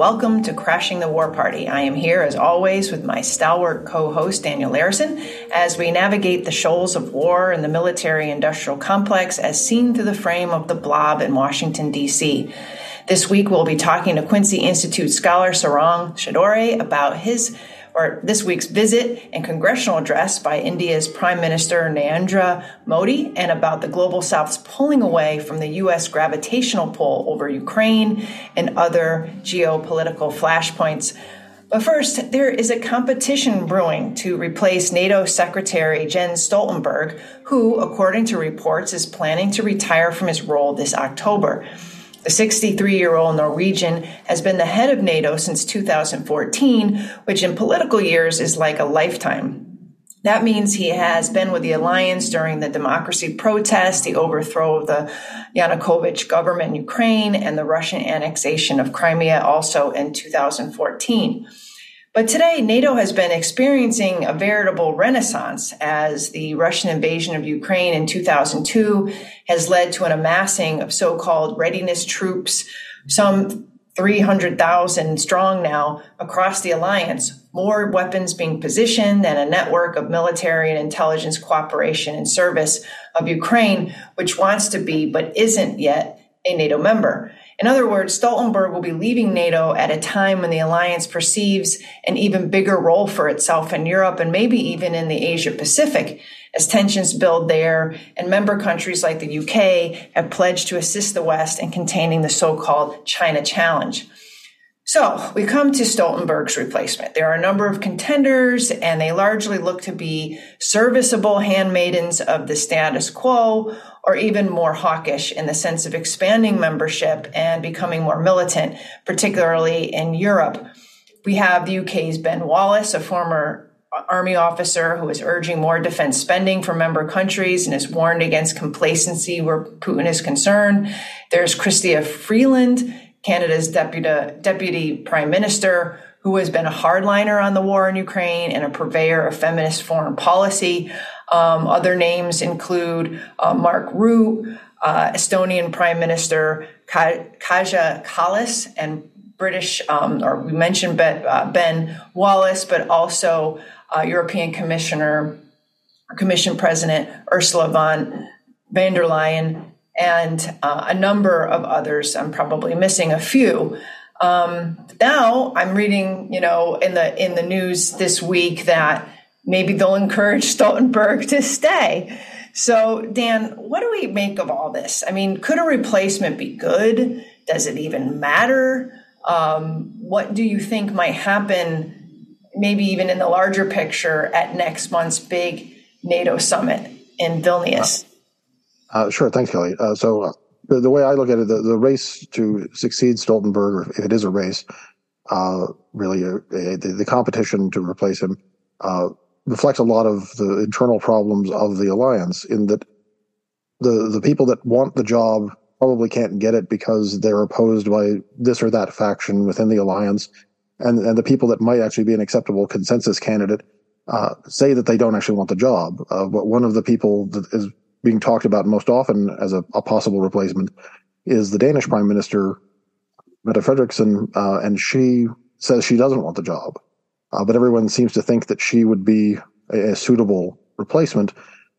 welcome to Crashing the War Party. I am here, as always, with my stalwart co host, Daniel Larison, as we navigate the shoals of war and the military industrial complex as seen through the frame of the blob in Washington, D.C. This week, we'll be talking to Quincy Institute scholar Sarang Shidore about his or this week's visit and congressional address by India's Prime Minister Narendra Modi and about the global South's pulling away from the U.S. gravitational pull over Ukraine and other geopolitical flashpoints. But first, there is a competition brewing to replace NATO Secretary Jens Stoltenberg, who, according to reports, is planning to retire from his role this October. The 63 year old Norwegian has been the head of NATO since 2014, which in political years is like a lifetime. That means he has been with the alliance during the democracy protests, the overthrow of the Yanukovych government in Ukraine, and the Russian annexation of Crimea also in 2014. But today, NATO has been experiencing a veritable renaissance as the Russian invasion of Ukraine in 2002 has led to an amassing of so called readiness troops, some 300,000 strong now across the alliance, more weapons being positioned and a network of military and intelligence cooperation in service of Ukraine, which wants to be but isn't yet a NATO member. In other words, Stoltenberg will be leaving NATO at a time when the alliance perceives an even bigger role for itself in Europe and maybe even in the Asia Pacific as tensions build there and member countries like the UK have pledged to assist the West in containing the so-called China challenge. So we come to Stoltenberg's replacement. There are a number of contenders, and they largely look to be serviceable handmaidens of the status quo, or even more hawkish in the sense of expanding membership and becoming more militant, particularly in Europe. We have the UK's Ben Wallace, a former army officer who is urging more defense spending for member countries and has warned against complacency where Putin is concerned. There's Chrystia Freeland, Canada's deputy, deputy prime minister, who has been a hardliner on the war in Ukraine and a purveyor of feminist foreign policy. Um, other names include uh, Mark Rutte, uh, Estonian Prime Minister Kaja Kallas, and British, um, or we mentioned ben, uh, ben, Wallace, but also uh, European Commissioner, Commission President Ursula von van der Leyen and uh, a number of others. I'm probably missing a few. Um, now I'm reading, you know, in the in the news this week that maybe they'll encourage Stoltenberg to stay. So, Dan, what do we make of all this? I mean, could a replacement be good? Does it even matter? Um, what do you think might happen, maybe even in the larger picture, at next month's big NATO summit in Vilnius? Uh, sure. Thanks, Kelley. Uh, so uh, the, the, way I look at it, the, the race to succeed Stoltenberg, if it is a race, uh, really uh, the, the, competition to replace him, uh, reflects a lot of the internal problems of the alliance in that the, the people that want the job probably can't get it because they're opposed by this or that faction within the alliance. And, and the people that might actually be an acceptable consensus candidate uh, say that they don't actually want the job. Uh, but one of the people that is being talked about most often as a, a possible replacement is the Danish Prime Minister, Mette Frederiksen, uh, and she says she doesn't want the job. Uh, but everyone seems to think that she would be a, a suitable replacement,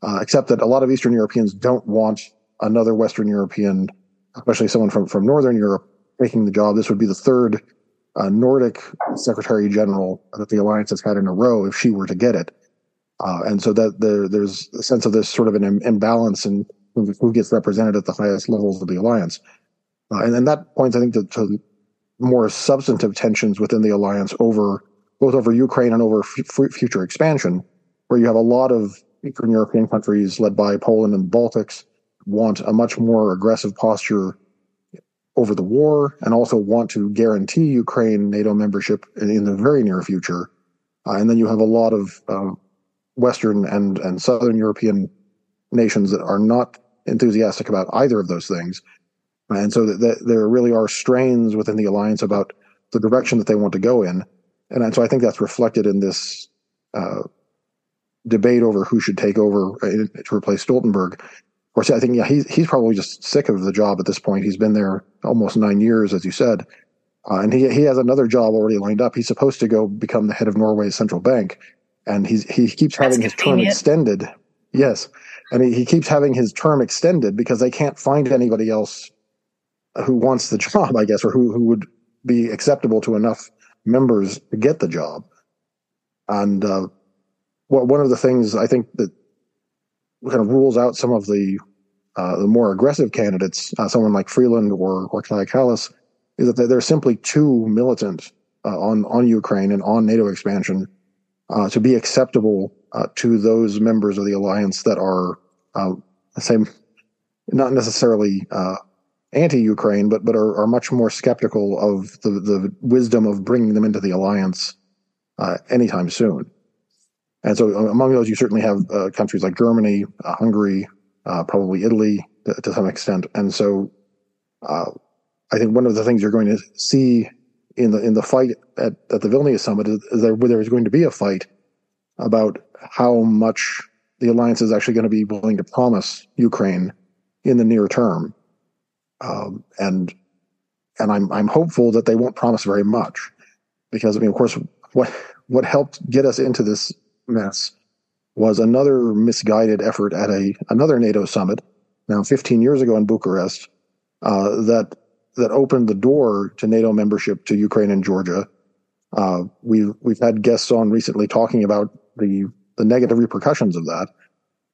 uh, except that a lot of Eastern Europeans don't want another Western European, especially someone from, from Northern Europe, taking the job. This would be the third uh, Nordic Secretary General that the alliance has had in a row if she were to get it. Uh, and so that there, there's a sense of this sort of an Im- imbalance in who gets represented at the highest levels of the alliance. Uh, and, and that points, I think, to, to, more substantive tensions within the alliance over both over Ukraine and over f- future expansion, where you have a lot of Eastern European countries led by Poland and the Baltics want a much more aggressive posture over the war and also want to guarantee Ukraine NATO membership in, in the very near future. Uh, and then you have a lot of um, Western and, and Southern European nations that are not enthusiastic about either of those things. And so that, there really are strains within the alliance about the direction that they want to go in. And so I think that's reflected in this uh, debate over who should take over uh, to replace Stoltenberg. Of course, I think yeah, he's he's probably just sick of the job at this point. He's been there almost nine years, as you said, Uh, and he he has another job already lined up. He's supposed to go become the head of Norway's central bank, and he's he keeps That's having his term extended. Yes, and he, he keeps having his term extended because they can't find anybody else who wants the job, I guess, or who who would be acceptable to enough members to get the job. And uh, what one of the things I think that kind of rules out some of the uh, the more aggressive candidates, uh, someone like Freeland or or Kaja Kallas, is that they're- they're simply too militant uh, on on Ukraine and on NATO expansion uh, to be acceptable uh, to those members of the alliance that are, uh, same, not necessarily uh, anti-Ukraine, but but are, are much more skeptical of the the wisdom of bringing them into the alliance uh, anytime soon. And so, uh, among those, you certainly have uh, countries like Germany, uh, Hungary, probably Italy to, to some extent. And so, I think one of the things you're going to see in the in the fight at, at the Vilnius summit is, there there is going to be a fight about how much the alliance is actually going to be willing to promise Ukraine in the near term, um, and and I'm I'm hopeful that they won't promise very much, because I mean, of course, what what helped get us into this mess was another misguided effort at a another NATO summit now 15 years ago in Bucharest uh, that that opened the door to NATO membership to Ukraine and Georgia. Uh, we've we've had guests on recently talking about the the negative repercussions of that.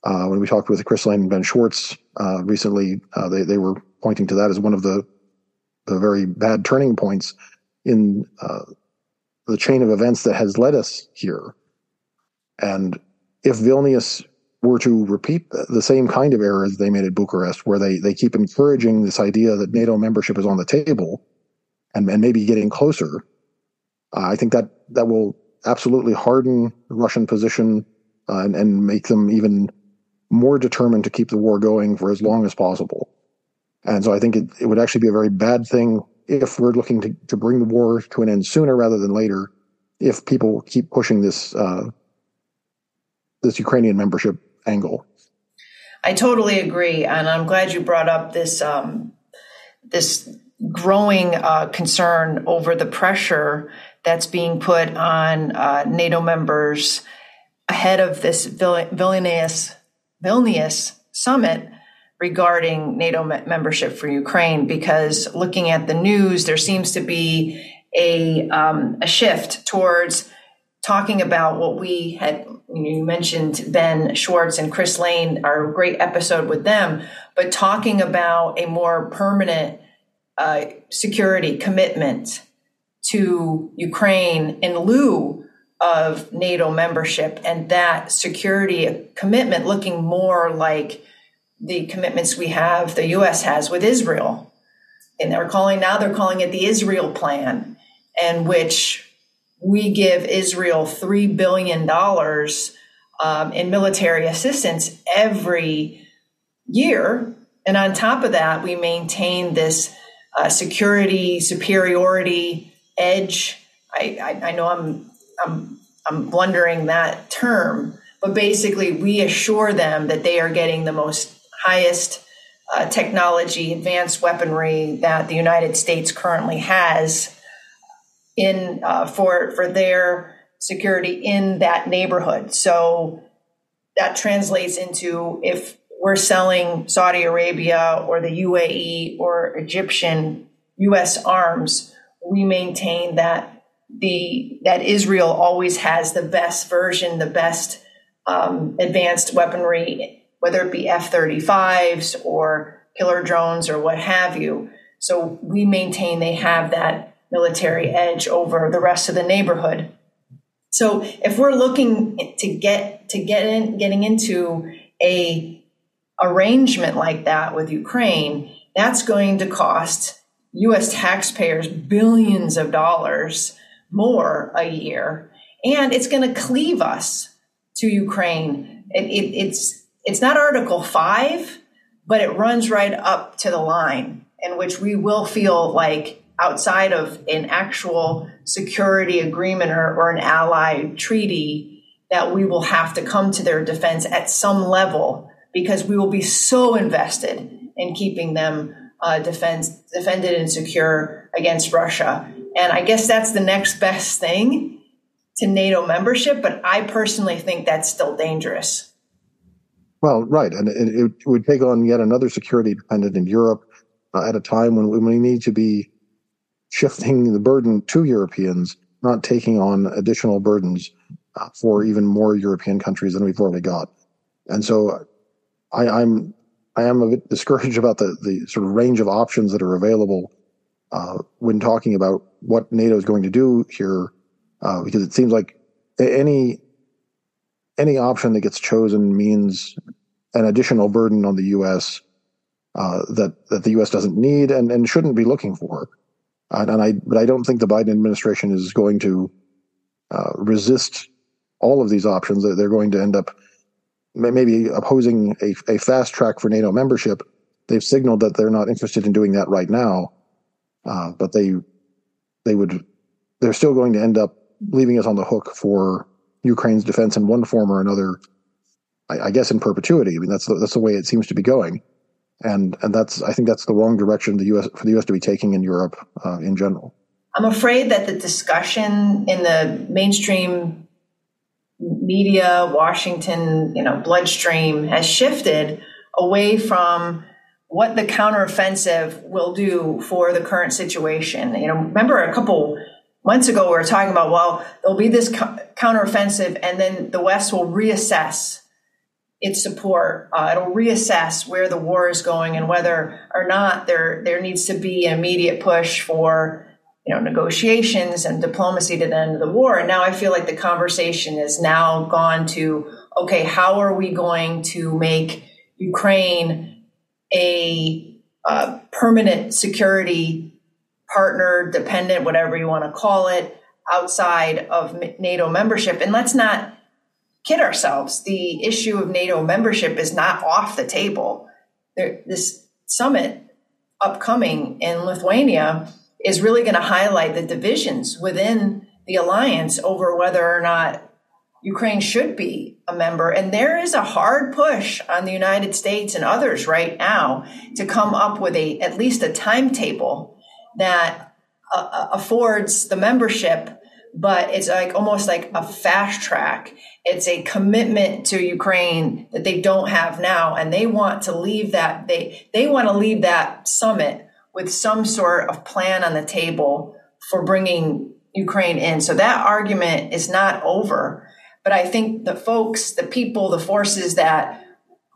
Uh, when we talked with Chris Layne and Ben Schwarz uh, recently, uh, they they were pointing to that as one of the the very bad turning points in uh, the chain of events that has led us here. And if Vilnius were to repeat the, same kind of errors they made at Bucharest, where they, they keep encouraging this idea that NATO membership is on the table and, and maybe getting closer, uh, I think that that will absolutely harden the Russian position uh, and, and make them even more determined to keep the war going for as long as possible. And so I think it, it would actually be a very bad thing if we're looking to, to bring the war to an end sooner rather than later, if people keep pushing this uh, this Ukrainian membership angle. I totally agree, and I'm glad you brought up this um, this growing uh, concern over the pressure that's being put on uh, NATO members ahead of this Vil- Vilnius Vilnius summit regarding NATO me- membership for Ukraine. Because looking at the news, there seems to be a um, a shift towards talking about what we had you mentioned Ben Schwarz and Chris Layne, our great episode with them, but talking about a more permanent uh, security commitment to Ukraine in lieu of NATO membership, and that security commitment looking more like the commitments we have, the U.S. has with Israel, and they're calling now they're calling it the Israel Plan, and which we give Israel $3 billion um, in military assistance every year. And on top of that, we maintain this uh, security superiority edge. I, I, I know I'm, I'm, I'm blundering that term, but basically, we assure them that they are getting the most highest uh, technology, advanced weaponry that the United States currently has in uh, for for their security in that neighborhood. So that translates into if we're selling Saudi Arabia or the UAE or Egyptian U.S. arms, we maintain that the that Israel always has the best version, the best um, advanced weaponry, whether it be F-35s or killer drones or what have you. So we maintain they have that military edge over the rest of the neighborhood. So if we're looking to get to get in getting into a arrangement like that with Ukraine, that's going to cost US taxpayers billions of dollars more a year and it's going to cleave us to Ukraine. It, it, it's it's not Article 5, but it runs right up to the line in which we will feel like outside of an actual security agreement or, or an allied treaty that we will have to come to their defense at some level because we will be so invested in keeping them uh, defense, defended and secure against Russia. And I guess that's the next best thing to NATO membership, but I personally think that's still dangerous. Well, right. And it, it would take on yet another security dependent in Europe uh, at a time when we need to be shifting the burden to Europeans, not taking on additional burdens uh, for even more European countries than we've already got. And so I, I'm I am a bit discouraged about the, the sort of range of options that are available uh, when talking about what NATO is going to do here, uh, because it seems like any any option that gets chosen means an additional burden on the U.S. Uh, that that the U.S. doesn't need and, and shouldn't be looking for. And I but I don't think the Biden administration is going to uh, resist all of these options. They're going to end up maybe opposing a, a fast track for NATO membership. They've signaled that they're not interested in doing that right now, uh, but they they would they're still going to end up leaving us on the hook for Ukraine's defense in one form or another. I, I guess in perpetuity. I mean that's the, that's the way it seems to be going, and and that's I think that's the wrong direction the U.S. for the U.S. to be taking in Europe uh, in general. I'm afraid that the discussion in the mainstream media, Washington, you know, bloodstream has shifted away from what the counteroffensive will do for the current situation. You know, remember a couple months ago we were talking about well, there'll be this counteroffensive, and then the West will reassess its support. Uh, it'll reassess where the war is going and whether or not there there needs to be an immediate push for you know, negotiations and diplomacy to the end of the war. And now I feel like the conversation is now gone to, okay, how are we going to make Ukraine a uh, permanent security partner, dependent, whatever you want to call it, outside of NATO membership? And let's not kid ourselves. The issue of NATO membership is not off the table. There, this summit upcoming in Lithuania is really going to highlight the divisions within the alliance over whether or not Ukraine should be a member. And there is a hard push on the United States and others right now to come up with a at least a timetable that uh, uh affords the membership, but it's like almost like a fast track. It's a commitment to Ukraine that they don't have now, and they want to leave that they they want to leave that summit with some sort of plan on the table for bringing Ukraine in. So that argument is not over. But I think the folks, the people, the forces that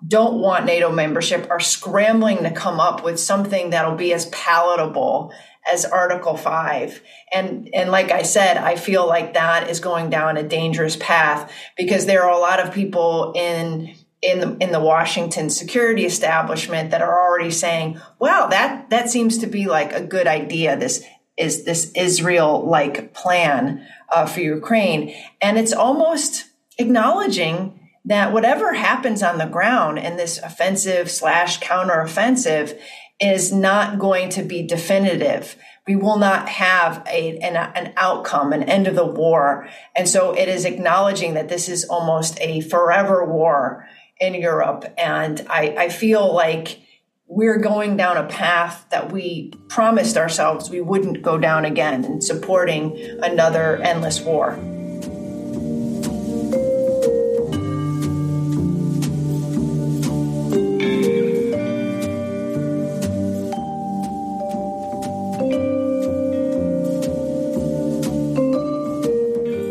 don't want NATO membership are scrambling to come up with something that'll be as palatable as Article 5. And and like I said, I feel like that is going down a dangerous path because there are a lot of people in in the, in the Washington security establishment that are already saying, "Wow, that that seems to be like a good idea." This is this Israel like plan uh, for Ukraine, and it's almost acknowledging that whatever happens on the ground in this offensive slash counteroffensive is not going to be definitive. We will not have a, an, an outcome, an end of the war. And so it is acknowledging that this is almost a forever war in Europe. And I, I feel like we're going down a path that we promised ourselves we wouldn't go down again in supporting another endless war.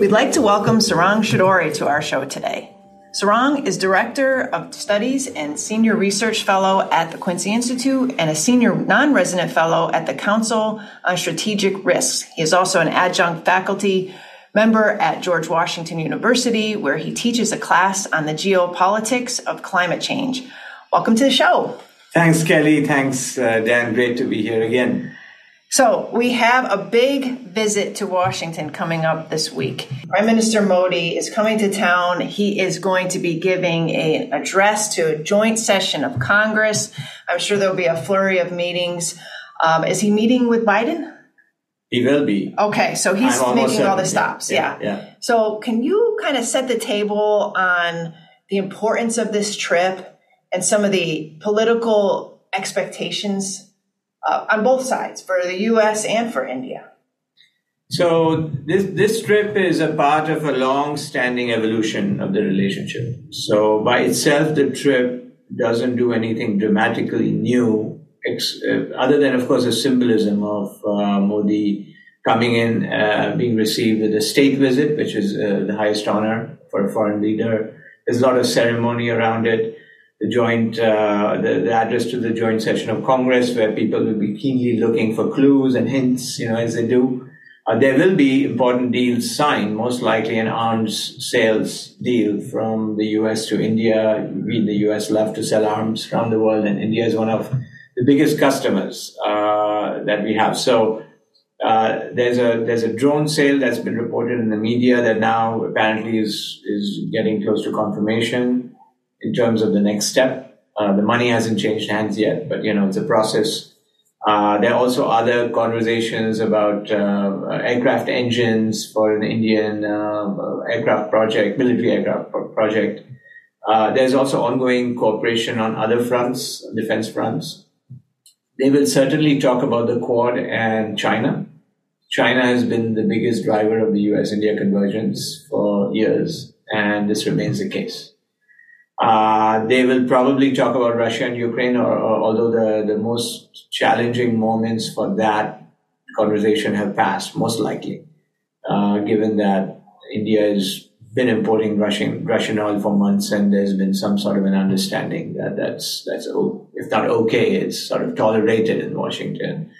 We'd like to welcome Sarang Shidore to our show today. Sarang is Director of Studies and Senior Research Fellow at the Quincy Institute and a Senior Non Resident Fellow at the Council on Strategic Risks. He is also an adjunct faculty member at George Washington University, where he teaches a class on the geopolitics of climate change. Welcome to the show. Thanks, Kelley. Thanks, uh, Dan. Great to be here again. So we have a big visit to Washington coming up this week. Prime Minister Modi is coming to town. He is going to be giving an address to a joint session of Congress. I'm sure there'll be a flurry of meetings. Um, is he meeting with Biden? He will be. Okay, so he's making all the stops. Yeah, yeah. yeah. So can you kind of set the table on the importance of this trip and some of the political expectations uh, on both sides for the U.S. and for India. So this this trip is a part of a long-standing evolution of the relationship. So by itself, the trip doesn't do anything dramatically new, ex- uh, other than, of course, a symbolism of uh, Modi coming in, uh, being received with a state visit, which is uh, the highest honor for a foreign leader. There's a lot of ceremony around it. The joint, uh, the, the address to the joint session of Congress, where people will be keenly looking for clues and hints, you know, as they do. Uh, there will be important deals signed, most likely an arms sales deal from the US to India. We, the US, love to sell arms around the world, and India is one of the biggest customers uh, that we have. So uh, there's a there's a drone sale that's been reported in the media that now apparently is is getting close to confirmation in terms of the next step. Uh, the money hasn't changed hands yet, but you know it's a process uh, there are also other conversations about uh, aircraft engines for an Indian uh, aircraft project, military aircraft project. Uh, there's also ongoing cooperation on other fronts, defense fronts. They will certainly talk about the Quad and China. China has been the biggest driver of the US India convergence for years, and this remains the case. Uh, they will probably talk about Russia and Ukraine, or, or, although the, the most challenging moments for that conversation have passed, most likely, uh, given that India has been importing Russian Russian oil for months, and there's been some sort of an understanding that that's that's if not okay, it's sort of tolerated in Washington.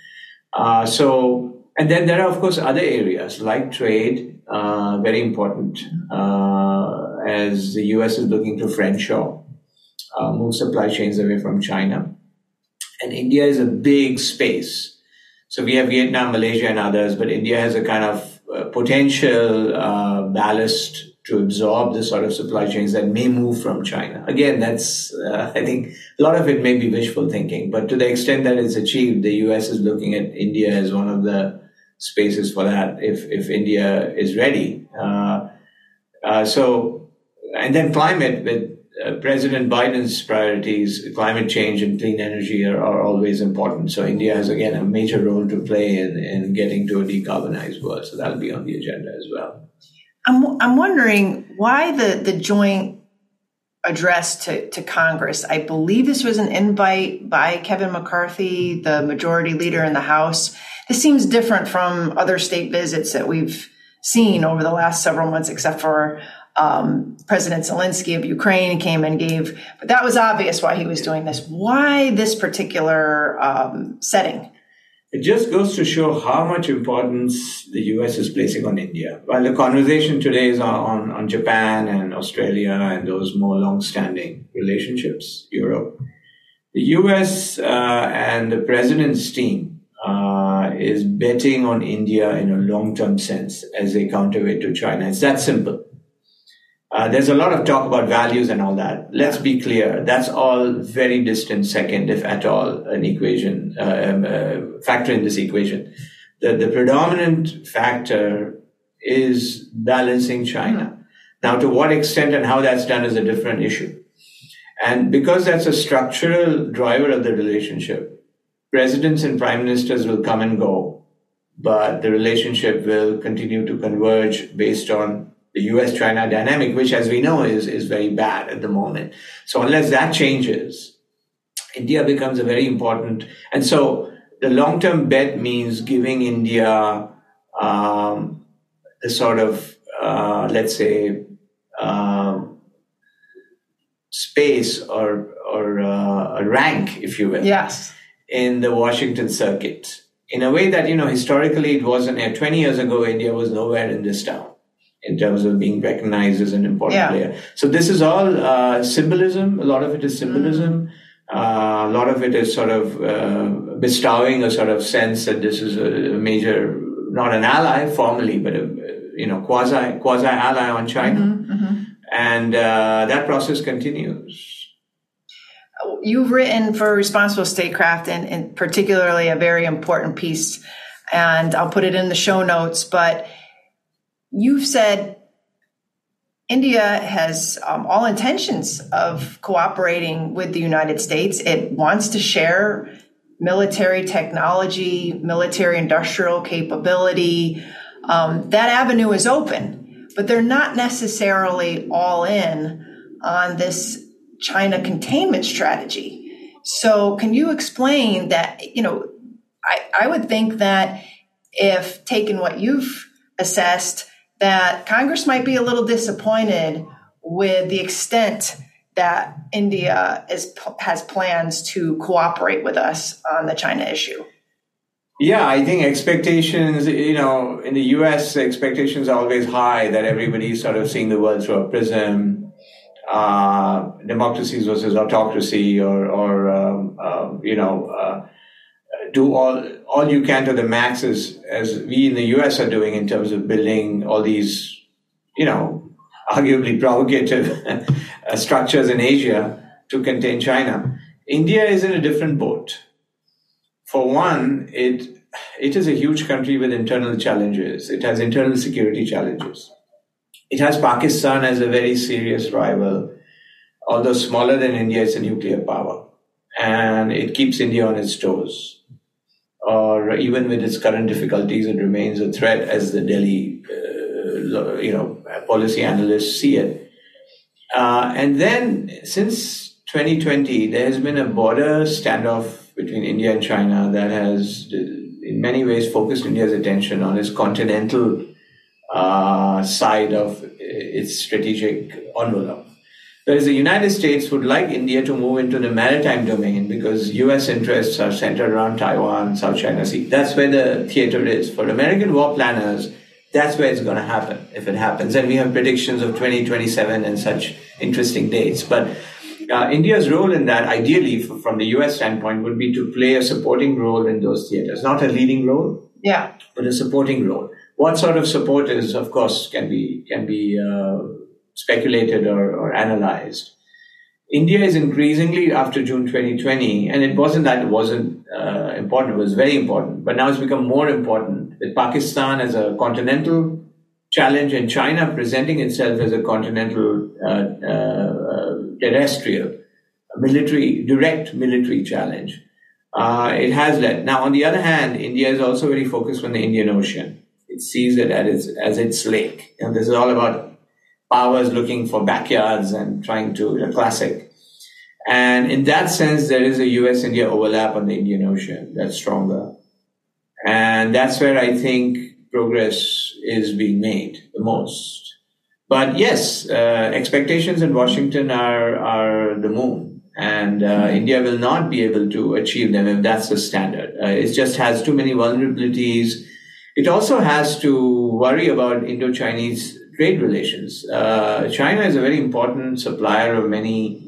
Uh, so, and then there are of course other areas like trade, uh, very important uh, as the US is looking to friendshore, uh, move supply chains away from China. And India is a big space. So we have Vietnam, Malaysia, and others, but India has a kind of uh, potential uh, ballast to absorb the sort of supply chains that may move from China. Again, that's, uh, I think a lot of it may be wishful thinking, but to the extent that it's achieved, the US is looking at India as one of the spaces for that if, if India is ready. Uh, uh, so and then climate with uh, President Biden's priorities, climate change and clean energy are, are, always important. So India has again a major role to play in, in getting to a decarbonized world. So that'll be on the agenda as well. I'm I'm wondering why the the joint address to, to Congress. I believe this was an invite by Kevin McCarthy, the majority leader in the House. This seems different from other state visits that we've seen over the last several months, except for um, President Zelensky of Ukraine came and gave, but that was obvious why he was doing this. Why this particular um, setting? It just goes to show how much importance the US is placing on India. While the conversation today is on, on, Japan and Australia and those more long standing relationships, Europe, the US uh, and the president's team uh, is betting on India in a long term sense as a counterweight to China. It's that simple. Uh, there's a lot of talk about values and all that. Let's be clear. That's all very distant second, if at all, an equation, uh, um, uh, factor in this equation. The, the predominant factor is balancing China. Now, to what extent and how that's done is a different issue. And because that's a structural driver of the relationship, presidents and prime ministers will come and go, but the relationship will continue to converge based on the US China dynamic, which, as we know, is, is very bad at the moment. So, unless that changes, India becomes a very important. And so, the long term bet means giving India um, the sort of, uh, let's say, um, space or, or uh, a rank, if you will. Yes. In the Washington circuit. In a way that, you know, historically it wasn't, 20 years ago, India was nowhere in this town in terms of being recognized as an important yeah. player. So this is all uh, symbolism. A lot of it is symbolism. Mm. Uh, a lot of it is sort of uh, bestowing a sort of sense that this is a major, not an ally formally, but a you know quasi quasi ally on China, mm-hmm, mm-hmm. and uh, that process continues. You've written for Responsible Statecraft, and, and particularly a very important piece, and I'll put it in the show notes, but You've said India has um, all intentions of cooperating with the United States. It wants to share military technology, military industrial capability. um, that avenue is open, but they're not necessarily all in on this China containment strategy. So, can you explain that? You know, I, I would think that if taken what you've assessed, that Congress might be a little disappointed with the extent that India is, has plans to cooperate with us on the China issue. Yeah, I think expectations, you know, in the US, expectations are always high that everybody's sort of seeing the world through a prism, uh, democracies versus autocracy, or, or um, uh, you know, uh, do all, all you can to the max as, as we in the US are doing in terms of building all these, you know, arguably provocative uh, structures in Asia to contain China. India is in a different boat for one, it it is a huge country with internal challenges. It has internal security challenges. It has Pakistan as a very serious rival. Although smaller than India, it's a nuclear power. And it keeps India on its toes. Or even with its current difficulties, it remains a threat as the Delhi, uh, you know, policy analysts see it. Uh, and then since 2020, there has been a border standoff between India and China that has, in many ways, focused India's attention on its continental uh, side of its strategic envelope. Whereas the United States would like India to move into the maritime domain because US interests are centered around Taiwan, South China Sea. That's where the theater is. For American war planners, that's where it's going to happen if it happens. And we have predictions of 2027 and such interesting dates. But uh, India's role in that, ideally, from the US standpoint, would be to play a supporting role in those theaters, not a leading role, yeah, but a supporting role. What sort of support is, of course, can be can be uh, speculated or, or analyzed. India is increasingly after June 2020, and it wasn't that it wasn't uh, important; it was very important. But now it's become more important with Pakistan as a continental challenge and China presenting itself as a continental uh, uh, terrestrial military, direct military challenge. Uh, it has led. Now, on the other hand, India is also very focused on the Indian Ocean. It sees it as its, as its lake. And this is all about powers looking for backyards and trying to, the classic. And in that sense, there is a US India overlap on the Indian Ocean that's stronger. And that's where I think progress is being made the most. But yes, uh, expectations in Washington are are the moon, and uh, India will not be able to achieve them if that's the standard. Uh, it just has too many vulnerabilities. It also has to worry about Indo-Chinese trade relations. Uh, China is a very important supplier of many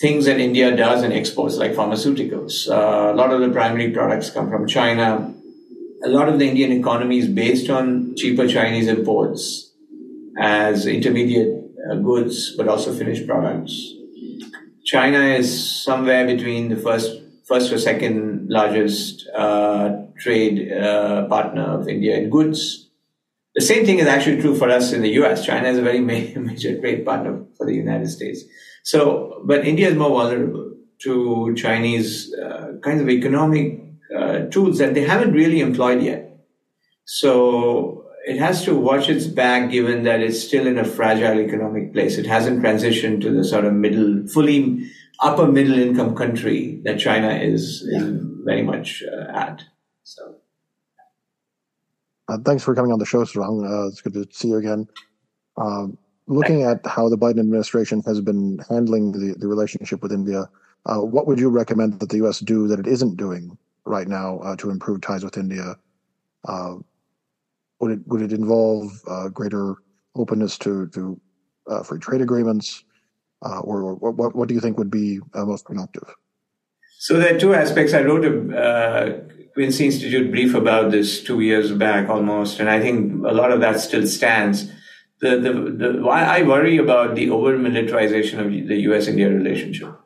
things that India does and exports, like pharmaceuticals. Uh, a lot of the primary products come from China. A lot of the Indian economy is based on cheaper Chinese imports as intermediate uh, goods, but also finished products. China is somewhere between the first, first or second largest uh, trade uh, partner of India in goods. The same thing is actually true for us in the US. China is a very major trade partner for the United States. So, but India is more vulnerable to Chinese uh, kinds of economic uh, tools that they haven't really employed yet. So it has to watch its back given that it's still in a fragile economic place. It hasn't transitioned to the sort of middle, fully upper middle income country that China is, yeah. is very much uh, at. So. Uh, thanks for coming on the show, Sarang. Uh, it's good to see you again. Um, looking at how the Biden administration has been handling the, the relationship with India, uh, what would you recommend that the U.S. do that it isn't doing right now uh, to improve ties with India? Uh, would it would it involve uh, greater openness to to uh, free trade agreements, uh, or, what what do you think would be uh, most productive? So there are two aspects. I wrote a uh, Quincy Institute brief about this two years back almost, and I think a lot of that still stands. The the, the I worry about the over militarization of the U.S. India relationship.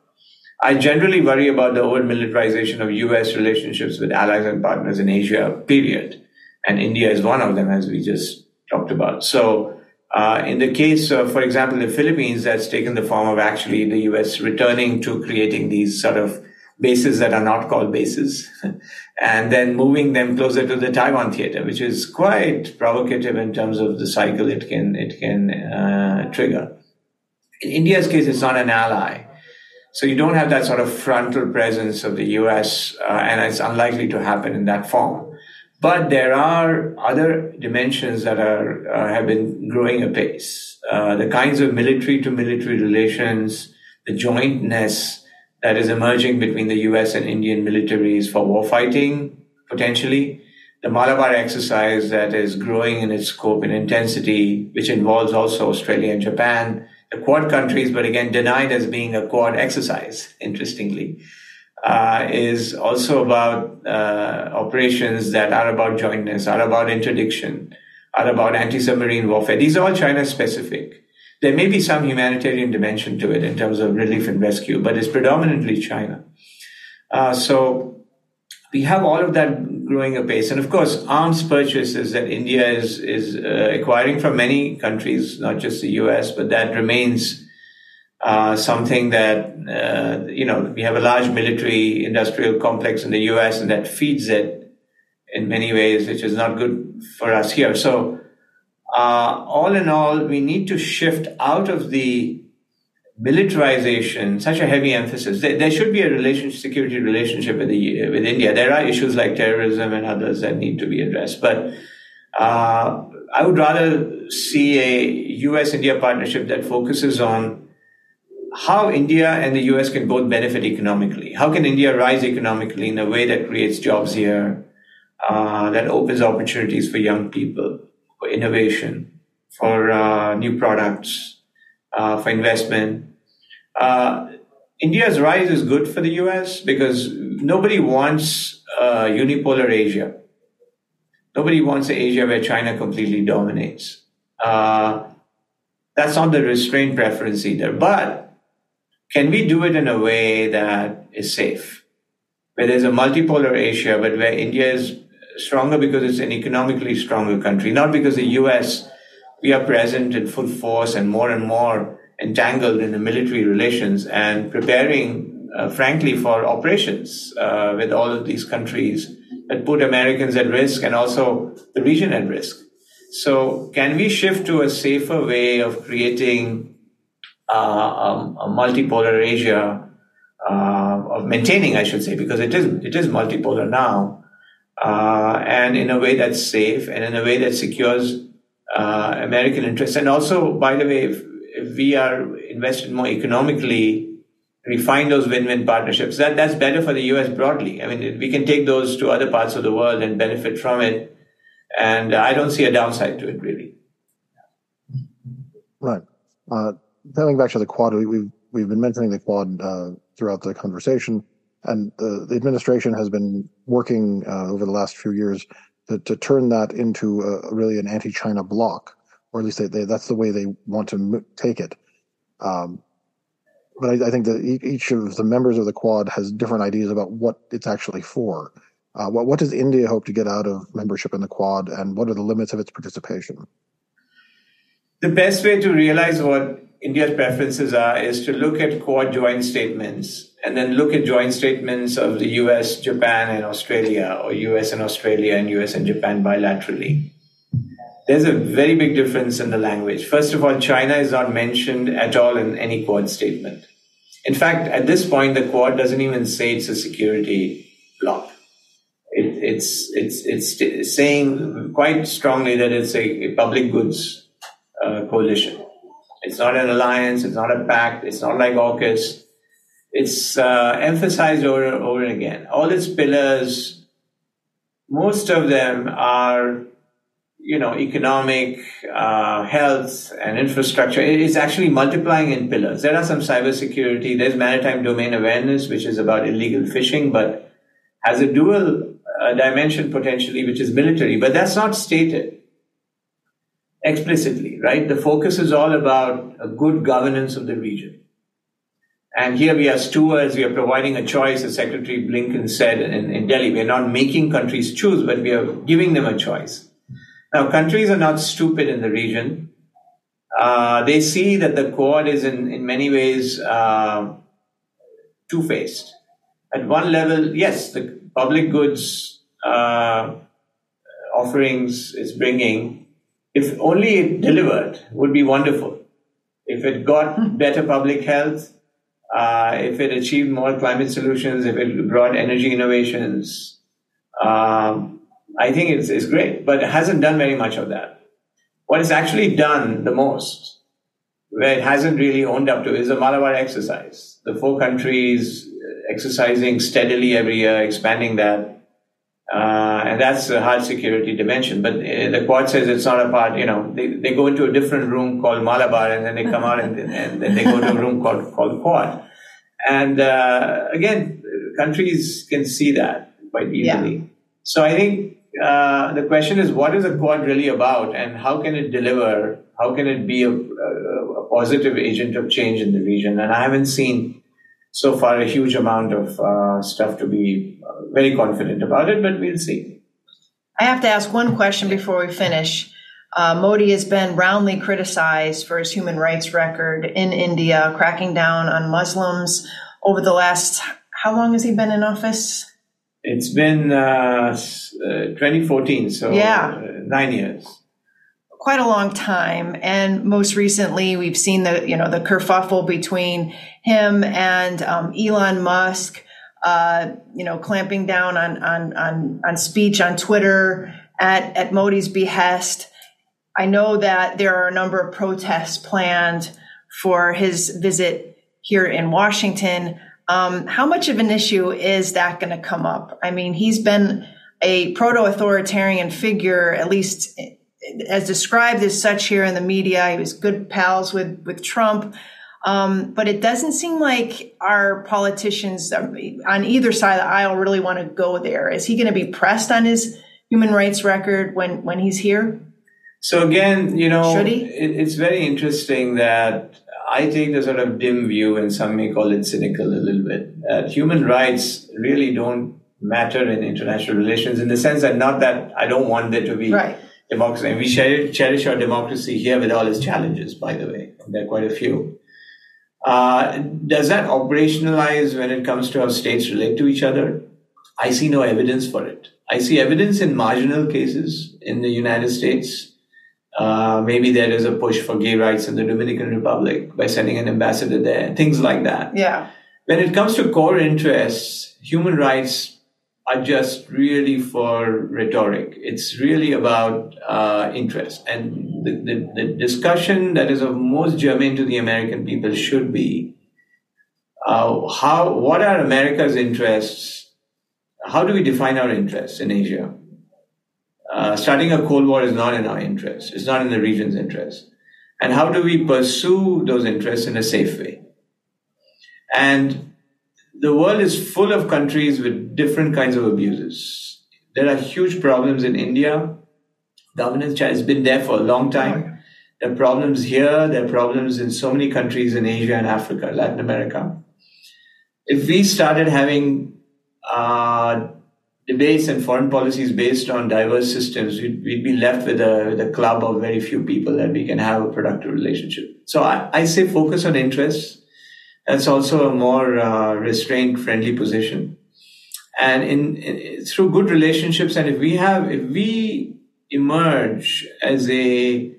I generally worry about the over militarization of U.S. relationships with allies and partners in Asia. Period and India is one of them, as we just talked about. So, uh, in the case of, for example, the Philippines, that's taken the form of actually the US returning to creating these sort of bases that are not called bases, and then moving them closer to the Taiwan theater, which is quite provocative in terms of the cycle it can it can uh, trigger. In India's case, it's not an ally. So you don't have that sort of frontal presence of the US, uh, and it's unlikely to happen in that form. But there are other dimensions that are uh, have been growing apace. Uh, the kinds of military to military relations, the jointness that is emerging between the US and Indian militaries for warfighting, potentially. The Malabar exercise that is growing in its scope and intensity, which involves also Australia and Japan the Quad countries, but again denied as being a Quad exercise, interestingly, uh, is also about uh, operations that are about jointness, are about interdiction, are about anti-submarine warfare. These are all China specific. There may be some humanitarian dimension to it in terms of relief and rescue, but it's predominantly China. Uh, so we have all of that growing apace. And of course, arms purchases that India is, is uh, acquiring from many countries, not just the US, but that remains uh, something that, uh, you know, we have a large military industrial complex in the US and that feeds it in many ways, which is not good for us here. So, uh, all in all, we need to shift out of the militarization, such a heavy emphasis. There, there should be a relationship, security relationship with the with India. There are issues like terrorism and others that need to be addressed, but uh, I would rather see a U.S.-India partnership that focuses on how India and the U.S. can both benefit economically. How can India rise economically in a way that creates jobs here, uh, that opens opportunities for young people, for innovation, for uh, new products, uh, for investment, uh, India's rise is good for the US because nobody wants uh, unipolar Asia. Nobody wants an Asia where China completely dominates. Uh, that's not the restrained preference either. But can we do it in a way that is safe? Where there's a multipolar Asia, but where India is stronger because it's an economically stronger country, not because the US, we are present in full force and more and more entangled in the military relations and preparing, uh, frankly, for operations uh, with all of these countries that put Americans at risk and also the region at risk. So, can we shift to a safer way of creating uh, um, a multipolar Asia, uh, of maintaining, I should say, because it is it is multipolar now, uh, and in a way that's safe and in a way that secures uh, American interests, and also, by the way, if we are invested more economically, we find those win-win partnerships. That that's better for the U.S. broadly. I mean, we can take those to other parts of the world and benefit from it, and I don't see a downside to it really. Right. Uh, coming back to the Quad, we, we've we've been mentioning the Quad uh, throughout the conversation, and the, the administration has been working uh, over the last few years to, to turn that into a, really an anti-China bloc or at least they, they, that's the way they want to take it. Um, but I, I, think that each of the members of the Quad has different ideas about what it's actually for. Uh, what, what does India hope to get out of membership in the Quad, and what are the limits of its participation? The best way to realize what India's preferences are is to look at Quad joint statements and then look at joint statements of the US, Japan, and Australia, or US and Australia, and US and Japan bilaterally there's a very big difference in the language. First of all, China is not mentioned at all in any Quad statement. In fact, at this point, the Quad doesn't even say it's a security bloc. It, it's, it's, it's saying quite strongly that it's a, public goods uh, coalition. It's not an alliance. It's not a pact. It's not like AUKUS. It's uh, emphasized over and over again. All its pillars, most of them are you know, economic, uh, health, and infrastructure. It's actually multiplying in pillars. There are some cybersecurity. There's maritime domain awareness, which is about illegal fishing, but has a dual uh, dimension potentially, which is military. But that's not stated explicitly, right? The focus is all about a good governance of the region. And here we are stewards, we are providing a choice, as Secretary Blinken said in, in Delhi. We are not making countries choose, but we are giving them a choice. Now, countries are not stupid in the region. Uh, they see that the Quad is in, in many ways uh, two faced. at one level, yes, the public goods uh, offerings is bringing, if only it delivered, would be wonderful. If it got hmm. better public health, uh, if it achieved more climate solutions, if it brought energy innovations, um, I think it's, it's great, but it hasn't done very much of that. What it's actually done the most, where it hasn't really owned up to, is the Malabar exercise. The four countries exercising steadily every year, expanding that. Uh, and that's a hard security dimension. But uh, the Quad says it's not a part, you know, they, they go into a different room called Malabar and then they come out and, and then they go to a room called, called Quad. And uh, again, countries can see that quite easily. Yeah. So I think uh, the question is what is a Quad really about and how can it deliver? How can it be a, a, a positive agent of change in the region? And I haven't seen so far a huge amount of uh, stuff to be very confident about it, but we'll see. I have to ask one question before we finish. Uh, Modi has been roundly criticized for his human rights record in India, cracking down on Muslims over the last. How long has he been in office? It's been uh, uh 2014, so yeah. Uh, nine years quite a long time. And most recently, we've seen the, you know, the kerfuffle between him and um, Elon Musk, uh, you know, clamping down on, on, on, on speech on Twitter at, at Modi's behest. I know that there are a number of protests planned for his visit here in Washington. Um, how much of an issue is that going to come up? I mean, he's been a proto authoritarian figure, at least as described as such here in the media. He was good pals with with Trump. Um, but it doesn't seem like our politicians um, on either side of the aisle really want to go there. Is he going to be pressed on his human rights record when when he's here? So again, you know, it, it's very interesting that I take the sort of dim view, and some may call it cynical a little bit. That human rights really don't matter in international relations in the sense that not that I don't want there to be right democracy. And we cherish our democracy here with all its challenges, by the way. There are quite a few. Uh, does that operationalize when it comes to how states relate to each other? I see no evidence for it. I see evidence in marginal cases in the United States. Uh, maybe there is a push for gay rights in the Dominican Republic by sending an ambassador there, things like that. Yeah. When it comes to core interests, human rights are just really for rhetoric. It's really about uh, interest. And the, the, the, discussion that is of most germane to the American people should be uh, how what are America's interests? How do we define our interests in Asia? Uh, starting a Cold War is not in our interest. It's not in the region's interest. And how do we pursue those interests in a safe way? And the world is full of countries with different kinds of abuses. There are huge problems in India. Governance has been there for a long time. There are problems here. There are problems in so many countries in Asia and Africa, Latin America. If we started having uh, debates and foreign policies based on diverse systems, we'd, we'd be left with a, with a, club of very few people that we can have a productive relationship. So I, I say focus on interests that's also a more uh, friendly position. And in, in, through good relationships, and if we have, if we emerge as a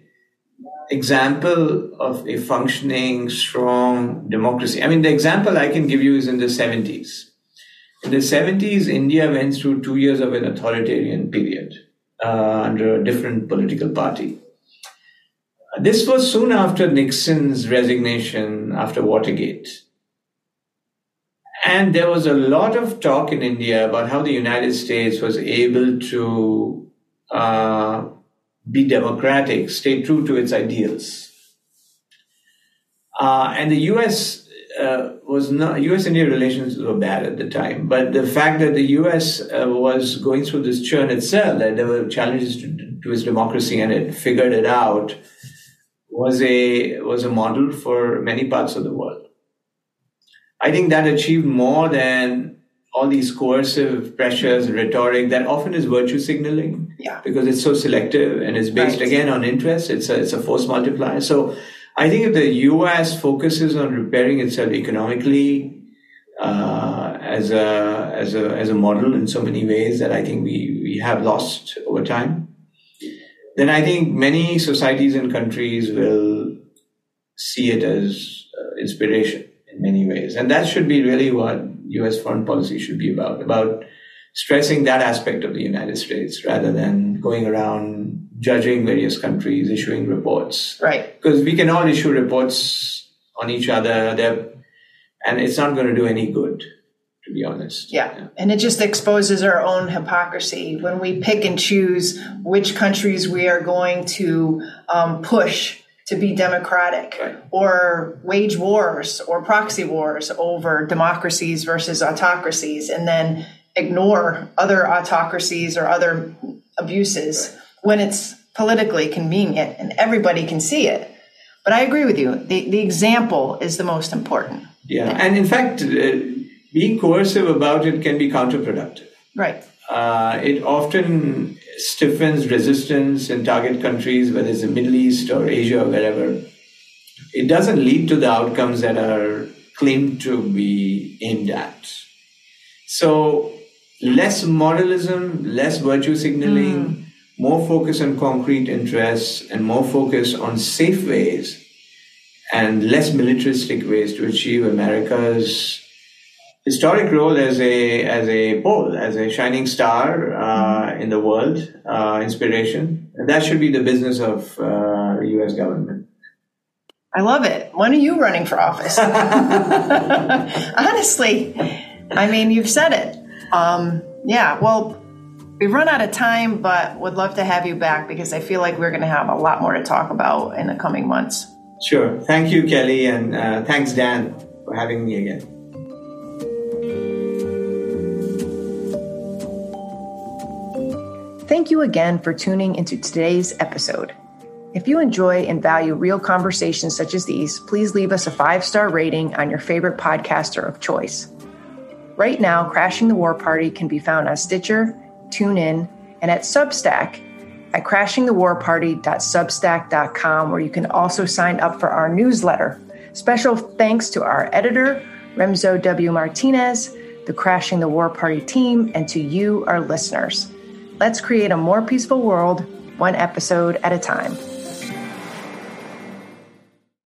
example of a functioning, strong democracy. I mean, the example I can give you is in the 70s. In the 70s, India went through two years of an authoritarian period uh, under a different political party. This was soon after Nixon's resignation after Watergate. And there was a lot of talk in India about how the United States was able to uh, be democratic, stay true to its ideals. Uh, and the US uh, was not, US India relations were bad at the time, but the fact that the US uh, was going through this churn itself, that there were challenges to, to its democracy and it figured it out, was a was a model for many parts of the world. I think that achieved more than all these coercive pressures, rhetoric that often is virtue signaling. Yeah. Because it's so selective and it's based right. again on interest. It's a, it's a force multiplier. So I think if the US focuses on repairing itself economically, uh, as a as a as a model in so many ways that I think we we have lost over time, then I think many societies and countries will see it as uh, inspiration in many ways, and that should be really what U.S. foreign policy should be about about stressing that aspect of the United States rather than going around judging various countries, issuing reports. Right. Because we can all issue reports on each other. And it's not going to do any good to be honest yeah. yeah. and it just exposes our own hypocrisy when we pick and choose which countries we are going to um, push to be democratic right. or wage wars or proxy wars over democracies versus autocracies and then ignore other autocracies or other abuses right. when it's politically convenient and everybody can see it but i agree with you the, the example is the most important yeah, and in fact, uh, being coercive about it can be counterproductive. Right. Uh, it often stiffens resistance in target countries, whether it's the Middle East or Asia or wherever. It doesn't lead to the outcomes that are claimed to be aimed at. So, less moralism, less virtue signaling, mm. more focus on concrete interests, and more focus on safe ways and less militaristic ways to achieve America's historic role as a as a pole, as a shining star uh, in the world, uh, inspiration. And that should be the business of uh, U.S. government. I love it. When are you running for office? Honestly, I mean, you've said it. Um, yeah. Well, we've run out of time, but would love to have you back because I feel like we're going to have a lot more to talk about in the coming months. Sure. Thank you, Kelley, and uh, thanks, Dan, for having me again. Thank you again for tuning into today's episode. If you enjoy and value real conversations such as these, please leave us a five star rating on your favorite podcaster of choice. Right now, Crashing the War Party can be found on Stitcher, TuneIn, and at Substack at crashingthewarparty.substack.com, where you can also sign up for our newsletter. Special thanks to our editor, Remzo W. Martinez, the Crashing the War Party team, and to you, our listeners. Let's create a more peaceful world, one episode at a time.